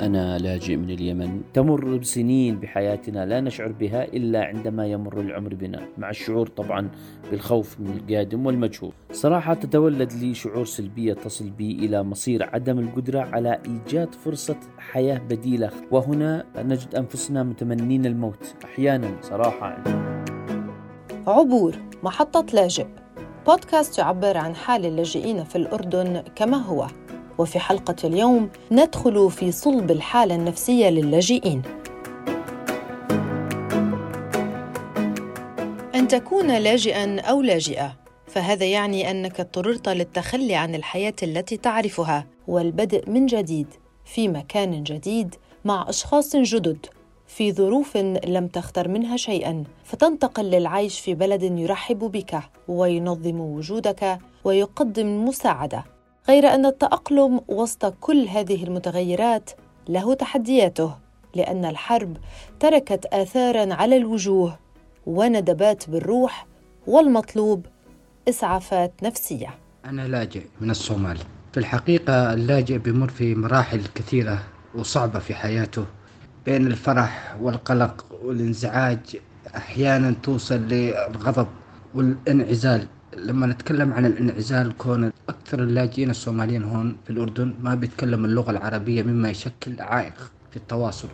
أنا لاجئ من اليمن. تمر بسنين بحياتنا لا نشعر بها إلا عندما يمر العمر بنا مع الشعور طبعا بالخوف من القادم والمجهول. صراحة تتولد لي شعور سلبية تصل بي إلى مصير عدم القدرة على إيجاد فرصة حياة بديلة. وهنا نجد أنفسنا متمنين الموت أحيانا صراحة. عبور محطة لاجئ. بودكاست يعبر عن حال اللاجئين في الأردن كما هو. وفي حلقة اليوم ندخل في صلب الحالة النفسية للاجئين. أن تكون لاجئا أو لاجئة فهذا يعني أنك اضطررت للتخلي عن الحياة التي تعرفها والبدء من جديد في مكان جديد مع أشخاص جدد في ظروف لم تختر منها شيئا فتنتقل للعيش في بلد يرحب بك وينظم وجودك ويقدم المساعده غير أن التأقلم وسط كل هذه المتغيرات له تحدياته لأن الحرب تركت اثارا على الوجوه وندبات بالروح والمطلوب إسعافات نفسية. أنا لاجئ من الصومال. في الحقيقة اللاجئ بمر في مراحل كثيرة وصعبة في حياته بين الفرح والقلق والانزعاج أحيانا توصل للغضب والانعزال. لما نتكلم عن الانعزال كون أكثر اللاجئين الصوماليين هون في الأردن ما بيتكلموا اللغة العربية مما يشكل عائق في التواصل.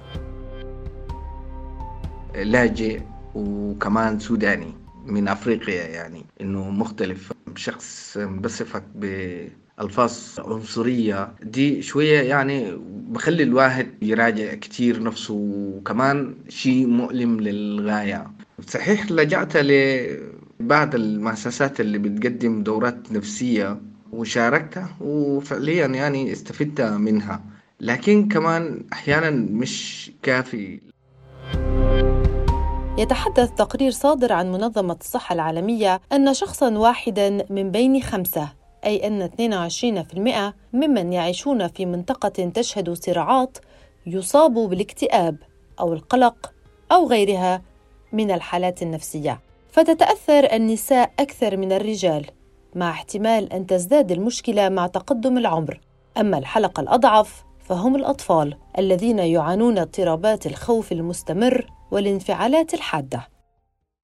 لاجئ وكمان سوداني من أفريقيا يعني إنه مختلف شخص بصفك بألفاظ عنصرية. دي شوية يعني بخلي الواحد يراجع كتير نفسه وكمان شيء مؤلم للغاية. صحيح لجأت بعض المؤسسات اللي بتقدم دورات نفسية وشاركتها وفعليا يعني استفدت منها. لكن كمان أحيانا مش كافي. يتحدث تقرير صادر عن منظمة الصحة العالمية أن شخصا واحدا من بين خمسة أي أن 22% ممن يعيشون في منطقة تشهد صراعات يصابوا بالاكتئاب أو القلق أو غيرها من الحالات النفسية. فتتأثر النساء أكثر من الرجال مع احتمال أن تزداد المشكلة مع تقدم العمر. أما الحلقة الأضعف فهم الأطفال الذين يعانون اضطرابات الخوف المستمر والانفعالات الحادة.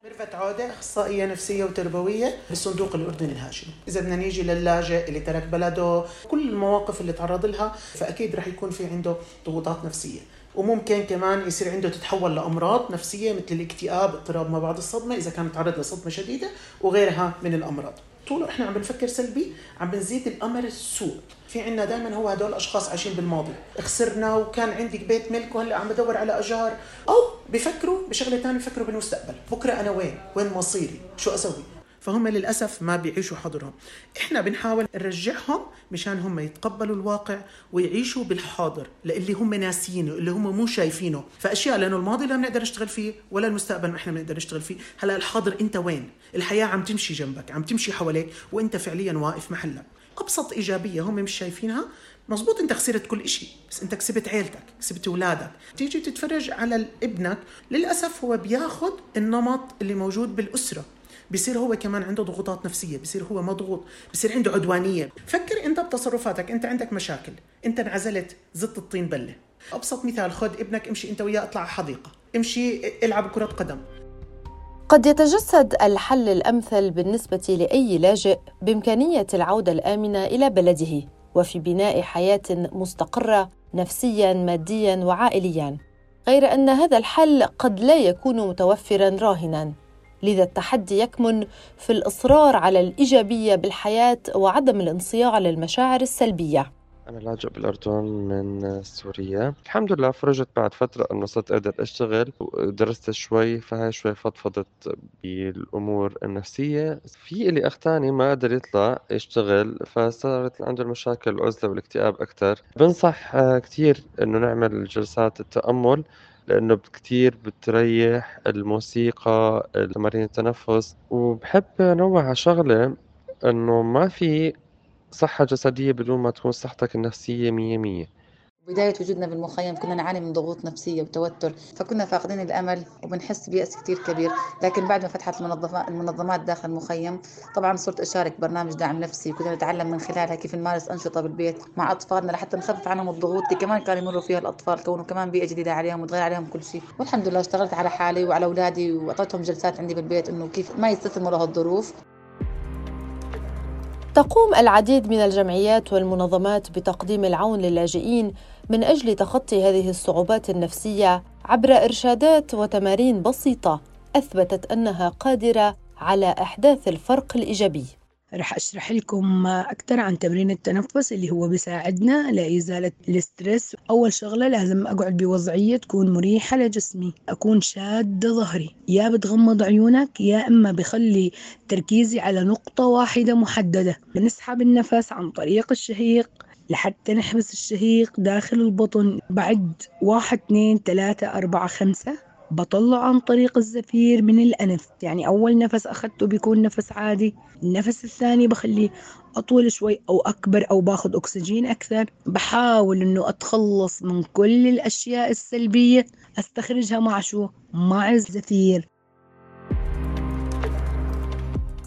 ميرفت عودة أخصائية نفسية وتربوية بالصندوق الأردني الهاشمي. إذا بدنا نيجي للاجئ اللي ترك بلده كل المواقف اللي تعرض لها فأكيد رح يكون في عنده ضغوطات نفسية. وممكن كمان يصير عنده تتحول لأمراض نفسية مثل الاكتئاب اضطراب ما بعد الصدمة إذا كان متعرض لصدمة شديدة وغيرها من الأمراض. طول إحنا عم بنفكر سلبي عم بنزيد الامر السوء. في عنا دائما هو هدول الاشخاص عايشين بالماضي. خسرنا وكان عندي بيت ملك وهلأ عم بدور على اجار أو بفكروا بشغلة ثانية بفكروا بالمستقبل. بكرة أنا وين؟ وين مصيري؟ شو أسوي؟ فهم للأسف ما بيعيشوا حاضرهم إحنا بنحاول نرجعهم مشان هم يتقبلوا الواقع ويعيشوا بالحاضر للي هم ناسيينه اللي هم مو شايفينه. فأشياء لأنه الماضي لا بنقدر نشتغل فيه ولا المستقبل ما إحنا بنقدر نشتغل فيه. هلأ الحاضر أنت وين؟ الحياة عم تمشي جنبك عم تمشي حواليك وأنت فعليا واقف محلك. أبسط إيجابية هم مش شايفينها. مزبوط أنت خسرت كل شيء بس أنت كسبت عيلتك كسبت أولادك. تيجي تتفرج على ابنك للأسف هو بياخذ النمط اللي موجود بالأسرة. بصير هو كمان عنده ضغوطات نفسية بصير هو مضغوط بصير عنده عدوانية. فكر انت بتصرفاتك انت عندك مشاكل انت انعزلت زدت الطين بلة. أبسط مثال خذ ابنك امشي انت وياه اطلع حديقة امشي العب كرة قدم. قد يتجسد الحل الأمثل بالنسبة لأي لاجئ بإمكانية العودة الآمنة إلى بلده وفي بناء حياة مستقرة نفسيا ماديا وعائليا. غير أن هذا الحل قد لا يكون متوفرا راهنا. لذا التحدي يكمن في الإصرار على الإيجابية بالحياة وعدم الانصياع للمشاعر السلبية. أنا لاجئ بالأردن من سوريا. الحمد لله فرجت بعد فترة إنه صرت أقدر أشتغل ودرست شوي فهاي شوي فضفضت بالأمور النفسية. في إلي أخ تاني ما قدر يطلع يشتغل فصارت عنده المشاكل العزلة والاكتئاب أكتر. بنصح كتير إنه نعمل جلسات التأمل لأنه كتير بتريح الموسيقى تمارين التنفس. وبحب نوع على شغلة إنه ما في صحة جسدية بدون ما تكون صحتك النفسية مية مية. بداية وجودنا بالمخيم كنا نعاني من ضغوط نفسية وتوتر فكنا فاقدين الأمل وبنحس بيأس كتير كبير. لكن بعد ما فتحت المنظمات, داخل المخيم طبعا صرت أشارك برنامج دعم نفسي كنا نتعلم من خلالها كيف نمارس أنشطة بالبيت مع أطفالنا لحتى نخفف عنهم الضغوط اللي كمان كانوا يمروا فيها الأطفال كونوا كمان بيئة جديدة عليهم وتغير عليهم كل شيء. والحمد لله اشتغلت على حالي وعلى أولادي وأعطيتهم جلسات عندي بالبيت إنه كيف ما يستسلموا لهالظروف. تقوم العديد من الجمعيات والمنظمات بتقديم العون للاجئين من أجل تخطي هذه الصعوبات النفسية عبر إرشادات وتمارين بسيطة أثبتت أنها قادرة على أحداث الفرق الإيجابي. رح أشرح لكم أكثر عن تمرين التنفس اللي هو بيساعدنا لإزالة الاسترس أول شغلة لازم أقعد بوضعية تكون مريحة لجسمي أكون شادة ظهري. يا بتغمض عيونك يا إما بخلي تركيزي على نقطة واحدة محددة. نسحب النفس عن طريق الشهيق لحتى نحبس الشهيق داخل البطن. بعد واحد اثنين ثلاثة أربعة خمسة بطلع عن طريق الزفير من الأنف. يعني أول نفس أخذته بيكون نفس عادي. النفس الثاني بخليه أطول شوي أو أكبر أو باخذ أكسجين أكثر. بحاول إنه أتخلص من كل الأشياء السلبية أستخرجها مع شو؟ مع الزفير.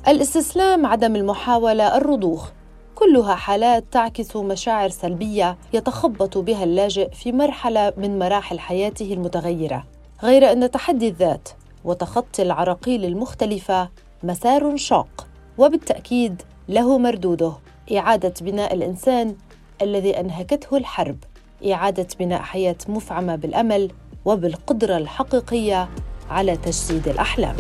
الاستسلام عدم المحاولة الرضوخ. كلها حالات تعكس مشاعر سلبية يتخبط بها اللاجئ في مرحلة من مراحل حياته المتغيرة. غير أن تحدي الذات وتخطي العراقيل المختلفة مسار شاق وبالتأكيد له مردوده. إعادة بناء الإنسان الذي أنهكته الحرب. إعادة بناء حياة مفعمة بالأمل وبالقدرة الحقيقية على تجسيد الأحلام.